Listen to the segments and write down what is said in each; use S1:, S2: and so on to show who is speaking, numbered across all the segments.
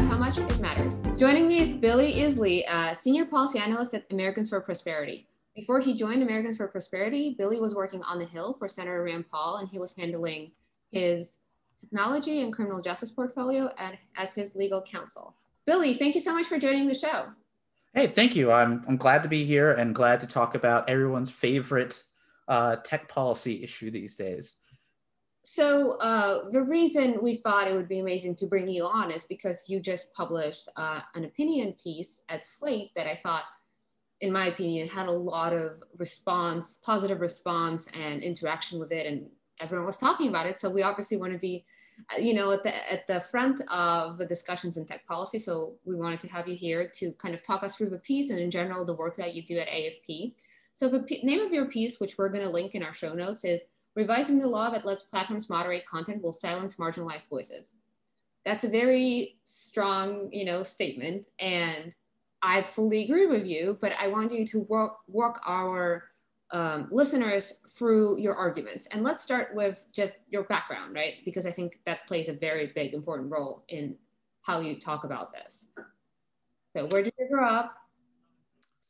S1: That's how much it matters. Joining me is Billy Easley, a senior policy analyst at Americans for Prosperity. Before he joined Americans for Prosperity, Billy was working on the Hill for Senator Rand Paul, and he was handling his technology and criminal justice portfolio at, as his legal counsel. Billy, thank you so much for joining the show.
S2: Hey, thank you. I'm, I'm glad to be here and glad to talk about everyone's favorite uh, tech policy issue these days.
S1: So uh, the reason we thought it would be amazing to bring you on is because you just published uh, an opinion piece at Slate that I thought, in my opinion, had a lot of response, positive response and interaction with it, and everyone was talking about it. So we obviously want to be, uh, you know, at the at the front of the discussions in tech policy. So we wanted to have you here to kind of talk us through the piece and in general the work that you do at AFP. So the name of your piece, which we're going to link in our show notes, is Revising the law that lets platforms moderate content will silence marginalized voices. That's a very strong, you know, statement, and I fully agree with you. But I want you to walk walk our um, listeners through your arguments, and let's start with just your background, right? Because I think that plays a very big, important role in how you talk about this. So, where did you grow up?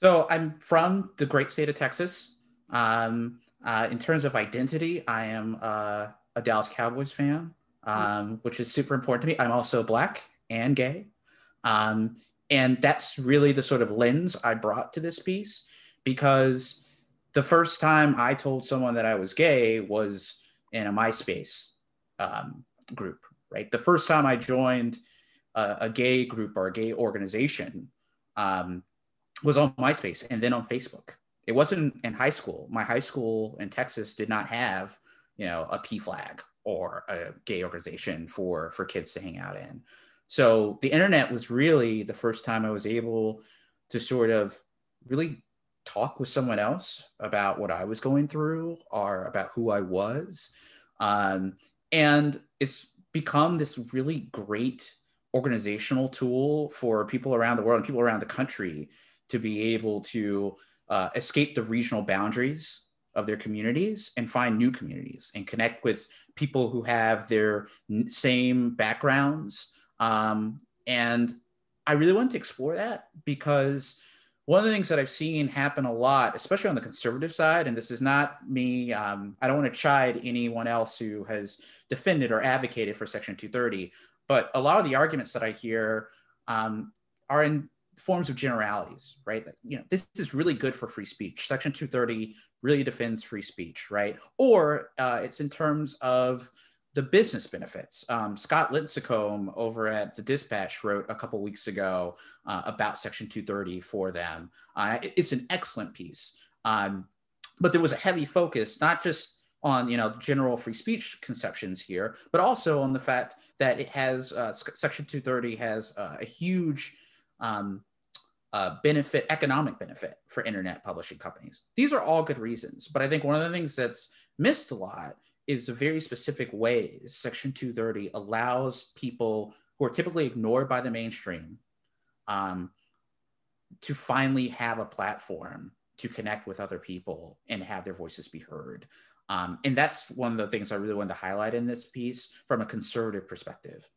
S2: So, I'm from the great state of Texas. Um, uh, in terms of identity, I am uh, a Dallas Cowboys fan, um, which is super important to me. I'm also black and gay. Um, and that's really the sort of lens I brought to this piece because the first time I told someone that I was gay was in a MySpace um, group, right? The first time I joined a, a gay group or a gay organization um, was on MySpace and then on Facebook it wasn't in high school. My high school in Texas did not have, you know, a PFLAG or a gay organization for for kids to hang out in. So the internet was really the first time I was able to sort of really talk with someone else about what I was going through or about who I was. Um, and it's become this really great organizational tool for people around the world and people around the country to be able to uh, escape the regional boundaries of their communities and find new communities and connect with people who have their same backgrounds. Um, and I really want to explore that because one of the things that I've seen happen a lot, especially on the conservative side, and this is not me, um, I don't want to chide anyone else who has defended or advocated for Section 230, but a lot of the arguments that I hear um, are in forms of generalities, right? you know, this is really good for free speech. Section 230 really defends free speech, right? Or uh, it's in terms of the business benefits. Um, Scott Lincicome over at the Dispatch wrote a couple weeks ago uh, about Section 230 for them. Uh, it, it's an excellent piece, um, but there was a heavy focus not just on you know general free speech conceptions here, but also on the fact that it has uh, Section 230 has uh, a huge um, uh, benefit, economic benefit for internet publishing companies. These are all good reasons. But I think one of the things that's missed a lot is the very specific ways Section 230 allows people who are typically ignored by the mainstream um, to finally have a platform to connect with other people and have their voices be heard. Um, and that's one of the things I really wanted to highlight in this piece from a conservative perspective.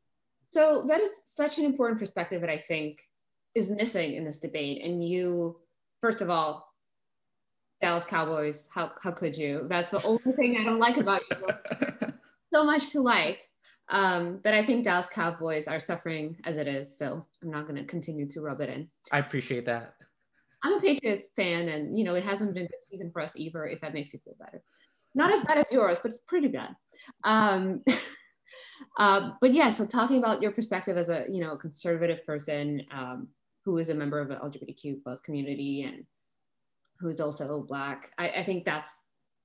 S1: So that is such an important perspective that I think is missing in this debate. And you, first of all, Dallas Cowboys, how, how could you? That's the only thing I don't like about you. so much to like. Um, but I think Dallas Cowboys are suffering as it is. So I'm not going to continue to rub it in.
S2: I appreciate that.
S1: I'm a Patriots fan, and you know it hasn't been a good season for us either. If that makes you feel better, not as bad as yours, but it's pretty bad. Um, uh, but yeah, so talking about your perspective as a you know conservative person, um, who is a member of the LGBTQ plus community and who's also black. I, I think that's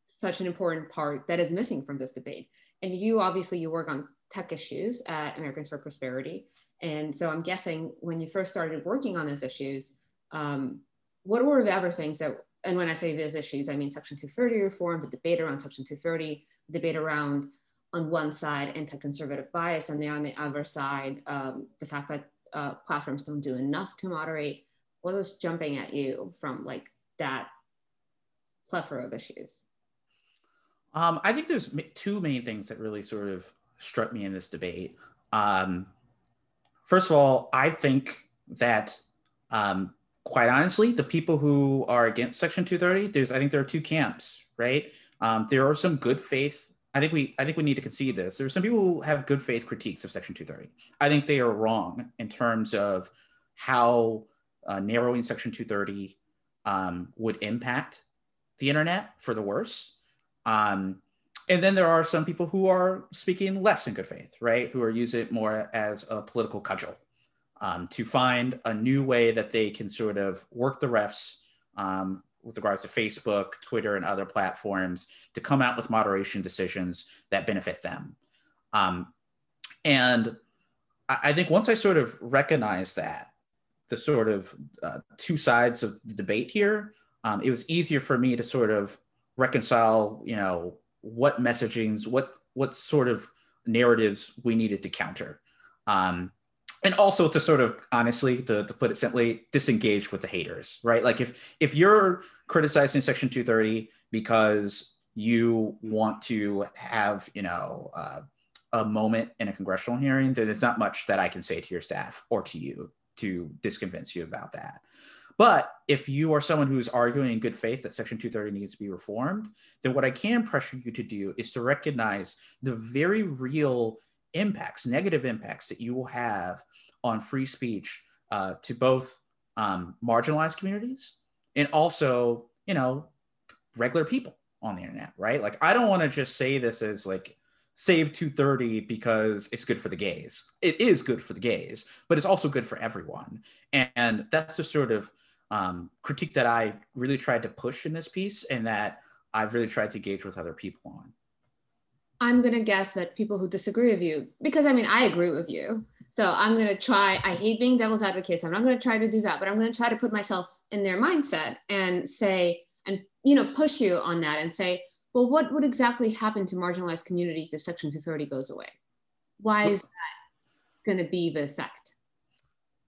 S1: such an important part that is missing from this debate. And you obviously you work on tech issues at Americans for Prosperity. And so I'm guessing when you first started working on these issues, um, what were the other things that, and when I say these issues, I mean Section 230 reform, the debate around Section 230, debate around on one side anti-conservative bias and then on the other side um, the fact that uh, platforms don't do enough to moderate? What was jumping at you from like that plethora of issues?
S2: Um, I think there's two main things that really sort of struck me in this debate. Um, first of all, I think that um, quite honestly, the people who are against Section 230, there's I think there are two camps, right? Um, there are some good faith. I think we I think we need to concede this. There are some people who have good faith critiques of Section 230. I think they are wrong in terms of how uh, narrowing Section 230 um, would impact the internet for the worse. Um, and then there are some people who are speaking less in good faith, right? Who are using it more as a political cudgel um, to find a new way that they can sort of work the refs um, with regards to Facebook, Twitter, and other platforms to come out with moderation decisions that benefit them. Um, and I, I, think once I sort of recognize that, the sort of uh, two sides of the debate here, um, it was easier for me to sort of reconcile, you know, what messagings, what what sort of narratives we needed to counter. Um, and also to sort of honestly to, to put it simply disengage with the haters right? Like if if you're criticizing section 230 because you want to have you know uh, a moment in a congressional hearing then it's not much that i can say to your staff or to you to disconvince you about that. But if you are someone who's arguing in good faith that section 230 needs to be reformed then what i can pressure you to do is to recognize the very real impacts, negative impacts that you will have on free speech uh, to both um, marginalized communities and also, you know, regular people on the internet, right? Like, I don't want to just say this as like save 230 because it's good for the gays. It is good for the gays, but it's also good for everyone. And that's the sort of um, critique that I really tried to push in this piece and that I've really tried to engage with other people on.
S1: I'm going to guess that people who disagree with you, because I mean, I agree with you. So I'm going to try, I hate being devil's advocate. So I'm not going to try to do that, but I'm going to try to put myself in their mindset and say, and, you know, push you on that and say, well, what would exactly happen to marginalized communities if Section 230 goes away? Why is that going to be the effect?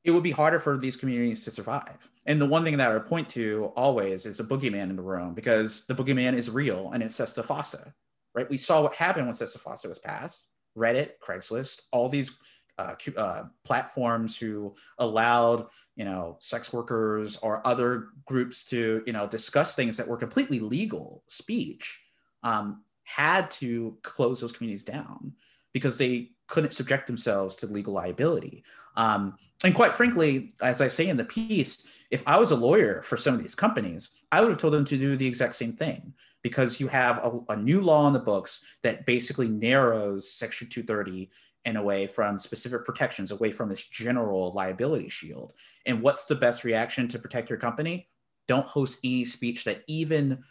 S2: It would be harder for these communities to survive. And the one thing that I would point to always is the boogeyman in the room because the boogeyman is real and it's Sesta Fosta right? We saw what happened when Sesta Fosta was passed. Reddit, Craigslist, all these uh, uh, platforms who allowed you know sex workers or other groups to you know discuss things that were completely legal speech um, had to close those communities down because they couldn't subject themselves to legal liability. Um, and quite frankly, as I say in the piece, if I was a lawyer for some of these companies, I would have told them to do the exact same thing because you have a, a new law in the books that basically narrows Section 230 in a way from specific protections away from this general liability shield. And what's the best reaction to protect your company? Don't host any speech that even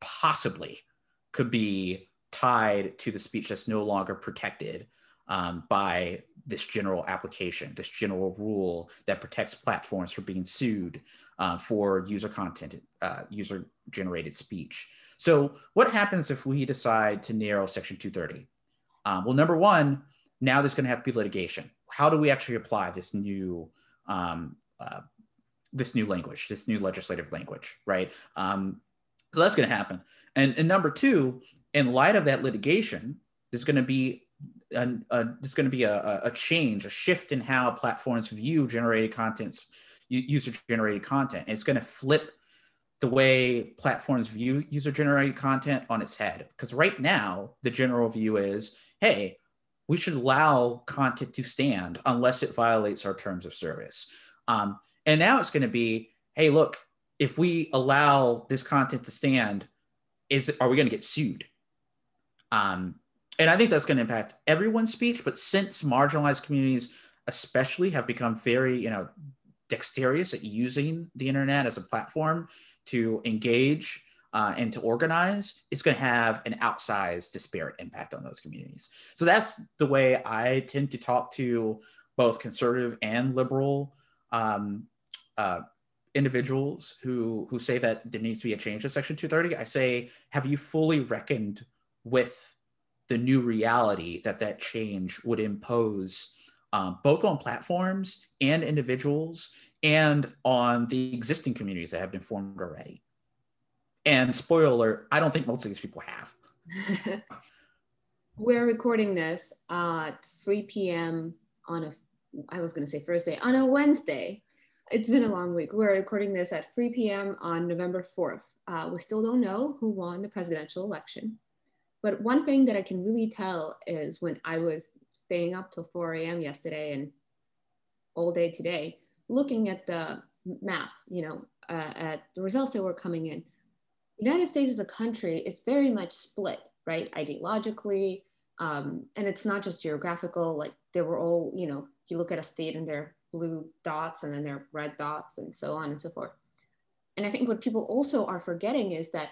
S2: possibly could be tied to the speech that's no longer protected um, by this general application, this general rule that protects platforms from being sued uh, for user content, uh, user generated speech. So, what happens if we decide to narrow Section 230? Um, well, number one, now there's going to have to be litigation. How do we actually apply this new um, uh, this new language, this new legislative language, right? Um, so that's going to happen. And, and number two, in light of that litigation, there's going to be a, a, there's going to be a, a change, a shift in how platforms view generated contents, user generated content. it's going to flip the way platforms view user generated content on its head. Because right now, the general view is hey, we should allow content to stand unless it violates our terms of service. Um, and now it's going to be hey, look, if we allow this content to stand, is are we going to get sued? Um, and I think that's going to impact everyone's speech. But since marginalized communities, especially, have become very, you know, dexterous at using the internet as a platform to engage uh, and to organize, is going to have an outsized disparate impact on those communities. So that's the way I tend to talk to both conservative and liberal um, uh, individuals who who say that there needs to be a change to Section 230. I say, have you fully reckoned with the new reality that that change would impose um, both on platforms and individuals and on the existing communities that have been formed already. And spoiler I don't think most of these people have.
S1: We're recording this at 3 p.m. on a I was going to say Thursday, on a Wednesday. It's been a long week. We're recording this at 3 p.m. on November 4th. Uh, we still don't know who won the presidential election. But one thing that I can really tell is when I was staying up till 4 a.m. yesterday and all day today, looking at the map, you know, uh, at the results that were coming in, United States as a country is very much split, right? Ideologically, um, and it's not just geographical. Like they were all, you know, you look at a state and they're blue dots and then they're red dots and so on and so forth. And I think what people also are forgetting is that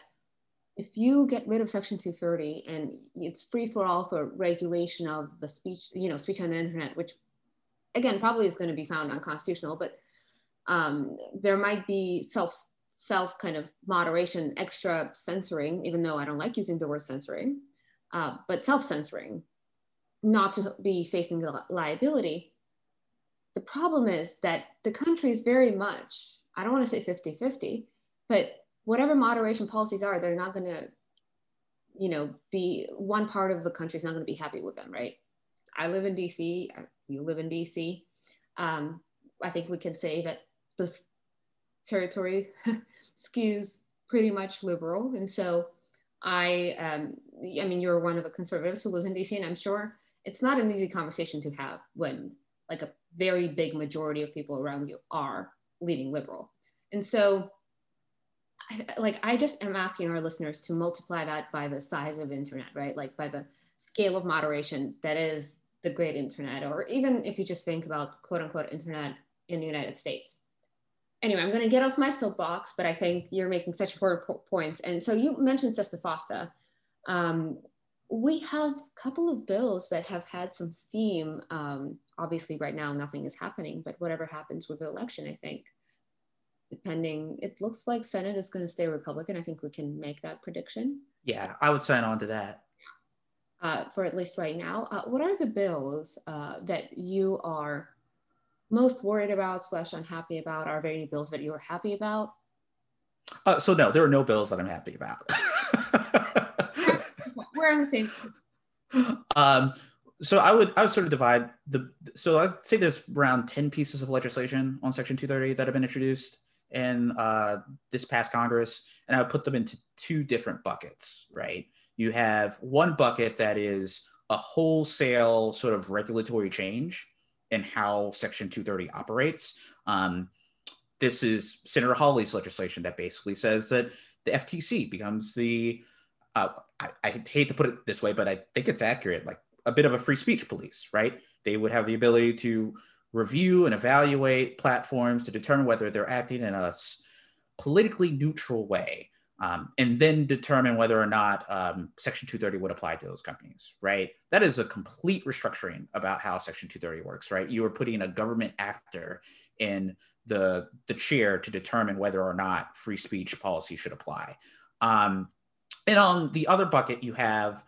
S1: if you get rid of Section 230 and it's free for all for regulation of the speech, you know, speech on the internet, which again probably is going to be found unconstitutional, but um, there might be self self kind of moderation, extra censoring, even though I don't like using the word censoring, uh, but self censoring, not to be facing liability. The problem is that the country is very much, I don't want to say 50 50, but whatever moderation policies are, they're not going to, you know, be one part of the country is not going to be happy with them, right? I live in DC, you live in DC. Um, I think we can say that this territory skews pretty much liberal. And so I, um, I mean, you're one of the conservatives who lives in DC, and I'm sure it's not an easy conversation to have when like a very big majority of people around you are leaning liberal. And so Like I just am asking our listeners to multiply that by the size of internet, right? Like by the scale of moderation that is the great internet, or even if you just think about quote unquote internet in the United States anyway, I'm going to get off my soapbox, but I think you're making such important points. And so you mentioned Sesta Fosta. Um, we have a couple of bills that have had some steam. Um, obviously, right now, nothing is happening, but whatever happens with the election, I think, depending, it looks like Senate is going to stay Republican. I think we can make that prediction.
S2: Yeah, I would sign on to that.
S1: Uh, for at least right now. Uh, what are the bills uh, that you are most worried about slash unhappy about? Are there any bills that you are happy about?
S2: Uh, so no, there are no bills that I'm happy about.
S1: We're on the same.
S2: Um, so I would I would sort of divide the so I'd say there's around 10 pieces of legislation on Section 230 that have been introduced in uh, this past Congress, and I would put them into two different buckets, right? You have one bucket that is a wholesale sort of regulatory change and how Section 230 operates. Um, this is Senator Hawley's legislation that basically says that the FTC becomes the, uh, I, I, hate to put it this way, but I think it's accurate, like a bit of a free speech police, right? They would have the ability to review and evaluate platforms to determine whether they're acting in a politically neutral way um, and then determine whether or not um, Section 230 would apply to those companies, right? That is a complete restructuring about how Section 230 works, right? You are putting a government actor in the, the chair to determine whether or not free speech policy should apply. Um, and on the other bucket, you have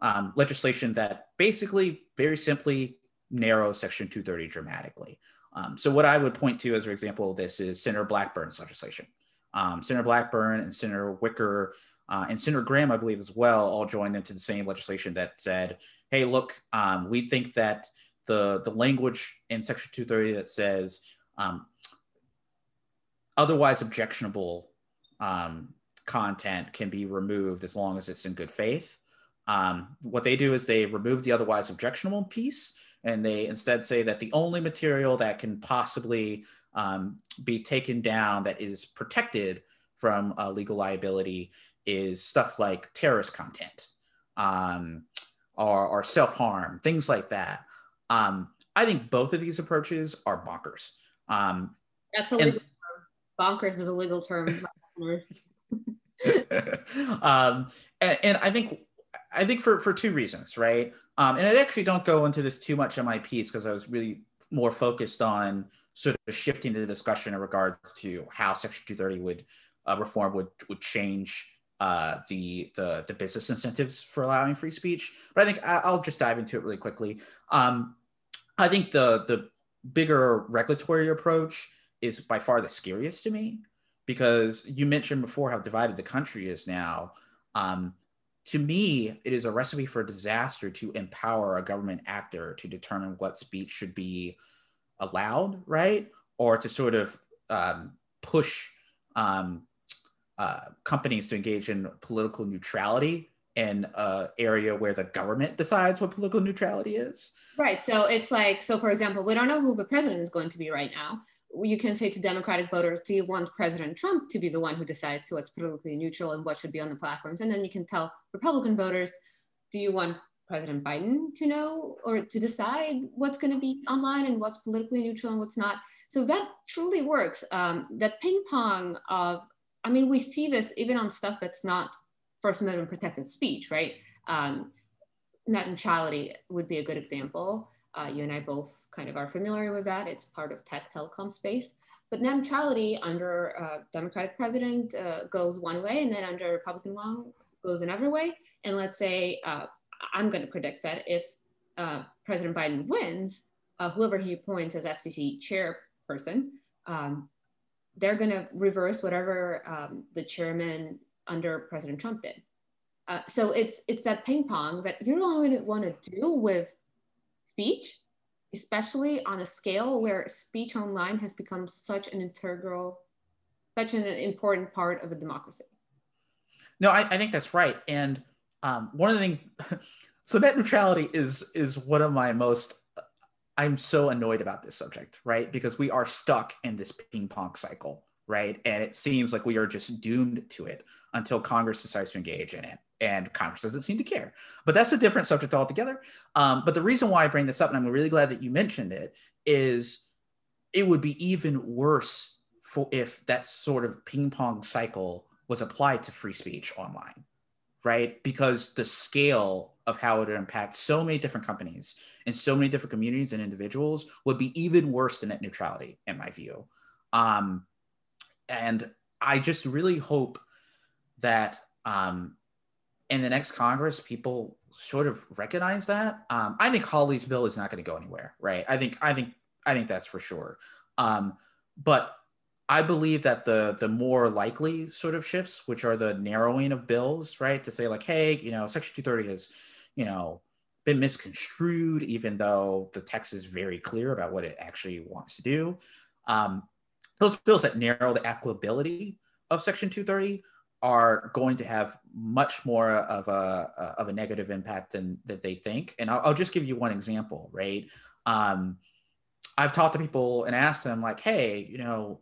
S2: um, legislation that basically, very simply, narrows Section 230 dramatically. Um, so, what I would point to as an example of this is Senator Blackburn's legislation um, Senator Blackburn and Senator Wicker uh, and Senator Graham, I believe, as well, all joined into the same legislation that said, "Hey, look, um, we think that the the language in Section 230 that says um, otherwise objectionable um, content can be removed as long as it's in good faith." Um, what they do is they remove the otherwise objectionable piece, and they instead say that the only material that can possibly um, be taken down that is protected from uh, legal liability is stuff like terrorist content um, or, or self harm, things like that. Um, I think both of these approaches are bonkers. Um,
S1: That's a legal term. Bonkers is a legal term.
S2: um, and, and, I think I think for for two reasons, right? Um, and I actually don't go into this too much in my piece because I was really more focused on sort of shifting the discussion in regards to how Section 230 would uh, reform would would change uh, the, the the business incentives for allowing free speech. But I think I'll just dive into it really quickly. Um, I think the the bigger regulatory approach is by far the scariest to me because you mentioned before how divided the country is now. Um, to me, it is a recipe for disaster to empower a government actor to determine what speech should be allowed, right? Or to sort of um, push um, uh, companies to engage in political neutrality in an area where the government decides what political neutrality is.
S1: Right. So it's like, so for example, we don't know who the president is going to be right now. You can say to Democratic voters, do you want President Trump to be the one who decides what's politically neutral and what should be on the platforms? And then you can tell Republican voters, do you want President Biden to know or to decide what's going to be online and what's politically neutral and what's not? So that truly works. Um, that ping pong of, I mean, we see this even on stuff that's not First Amendment protected speech, right? Um, net neutrality would be a good example. Uh, you and I both kind of are familiar with that. It's part of tech telecom space. But net neutrality under a Democratic president uh, goes one way, and then under Republican one goes another way. And let's say uh, I'm going to predict that if uh, President Biden wins, uh, whoever he appoints as FCC chairperson, um, they're going to reverse whatever um, the chairman under President Trump did. Uh, so it's it's that ping pong that you're only going to want to do with speech, especially on a scale where speech online has become such an integral, such an important part of a democracy.
S2: No, I, I think that's right. And um, one of the things, so net neutrality is is one of my most. I'm so annoyed about this subject, right? Because we are stuck in this ping pong cycle right? And it seems like we are just doomed to it until Congress decides to engage in it. And Congress doesn't seem to care. But that's a different subject altogether. Um, but the reason why I bring this up, and I'm really glad that you mentioned it, is it would be even worse for if that sort of ping pong cycle was applied to free speech online, right? Because the scale of how it would impact so many different companies and so many different communities and individuals would be even worse than net neutrality, in my view. Um, and I just really hope that um, in the next Congress, people sort of recognize that. Um, I think Hawley's bill is not going to go anywhere, right? I think I think I think that's for sure. Um, but I believe that the the more likely sort of shifts, which are the narrowing of bills, right, to say like, hey, you know, Section 230 has, you know, been misconstrued, even though the text is very clear about what it actually wants to do. Um, those bills that narrow the applicability of Section 230 are going to have much more of a of a negative impact than that they think. And I'll, I'll, just give you one example, right? Um, I've talked to people and asked them like, hey, you know,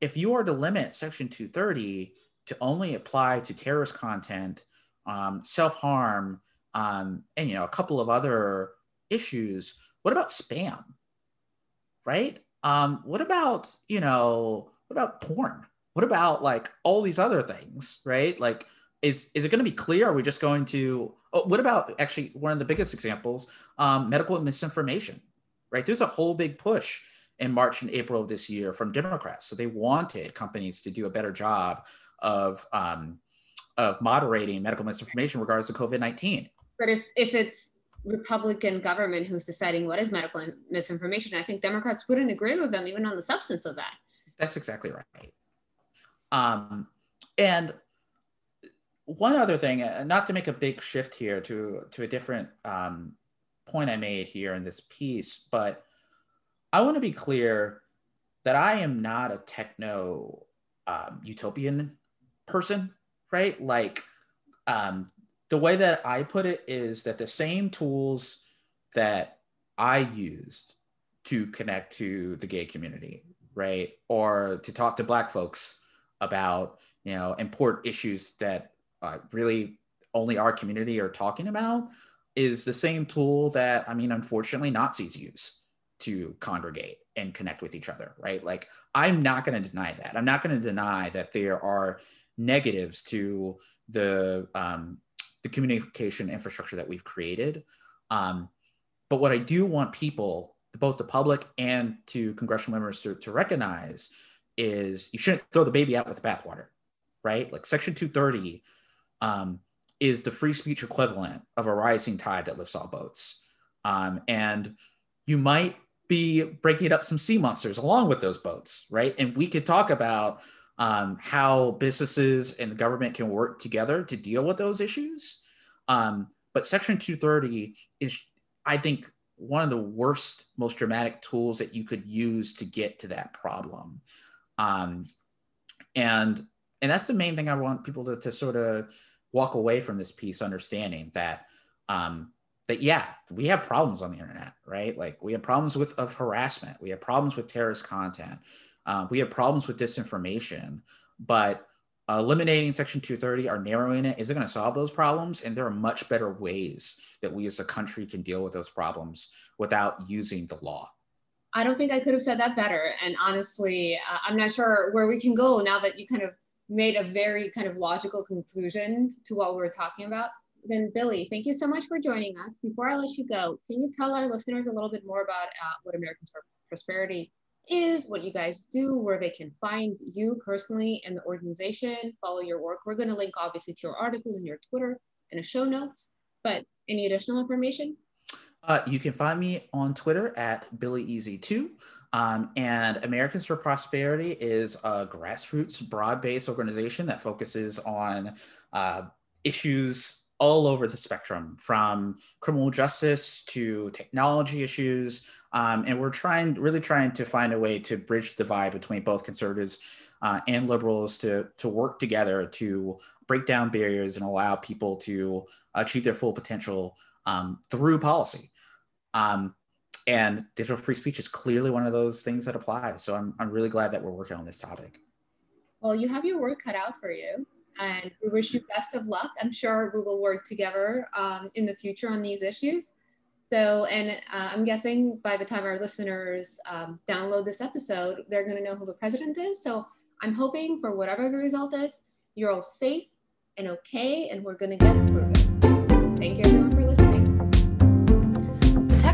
S2: if you are to limit Section 230 to only apply to terrorist content, um, self harm, um, and you know, a couple of other issues, what about spam? Right? Um, what about, you know, what about porn? What about like all these other things, right? Like, is, is it going to be clear? Are we just going to, oh, what about actually one of the biggest examples, um, medical misinformation, right? There's a whole big push in March and April of this year from Democrats. So they wanted companies to do a better job of, um, of moderating medical misinformation regardless of COVID 19.
S1: But if, if it's Republican government who's deciding what is medical misinformation. I think Democrats wouldn't agree with them even on the substance of that.
S2: That's exactly right. Um, and one other thing, uh, not to make a big shift here to to a different um, point I made here in this piece, but I want to be clear that I am not a techno um, utopian person, right? Like um, the way that I put it is that the same tools that I used to connect to the gay community, right? Or to talk to Black folks about, you know, important issues that uh, really only our community are talking about is the same tool that, I mean, unfortunately, Nazis use to congregate and connect with each other, right? Like, I'm not going to deny that. I'm not going to deny that there are negatives to the um, the communication infrastructure that we've created. Um, but what I do want people, both the public and to congressional members to, to recognize is you shouldn't throw the baby out with the bathwater, right? Like Section 230 um, is the free speech equivalent of a rising tide that lifts all boats. Um, and you might be breaking up some sea monsters along with those boats, right? And we could talk about um, how businesses and the government can work together to deal with those issues. Um, but Section 230 is, I think, one of the worst, most dramatic tools that you could use to get to that problem. Um, and and that's the main thing I want people to, to sort of walk away from this piece understanding that um, that yeah we have problems on the internet right? Like we have problems with of harassment. We have problems with terrorist content. Uh, we have problems with disinformation but eliminating section 230 or narrowing it isn't going to solve those problems. And there are much better ways that we as a country can deal with those problems without using the law
S1: i don't think i could have said that better. And honestly uh, i'm not sure where we can go now that you kind of made a very kind of logical conclusion to what we were talking about. Then billy thank you so much for joining us. Before i let you go can you tell our listeners a little bit more about uh, what americans for prosperity is, what you guys do, where they can find you personally and the organization, follow your work. We're going to link obviously to your article and your Twitter and a show note, but any additional information?
S2: Uh, you can find me on Twitter at BillyEasy2. Um, and Americans for Prosperity is a grassroots, broad based organization that focuses on uh, issues all over the spectrum from criminal justice to technology issues. Um, and we're trying, really trying to find a way to bridge the divide between both conservatives uh, and liberals to, to work together to break down barriers and allow people to achieve their full potential um, through policy. Um, and digital free speech is clearly one of those things that applies. So I'm, I'm really glad that we're working on this topic.
S1: Well, you have your work cut out for you and we wish you best of luck. I'm sure we will work together um, in the future on these issues. So, and uh, I'm guessing by the time our listeners um, download this episode, they're going to know who the president is. So, I'm hoping for whatever the result is, you're all safe and okay, and we're going to get through this. Thank you, everyone,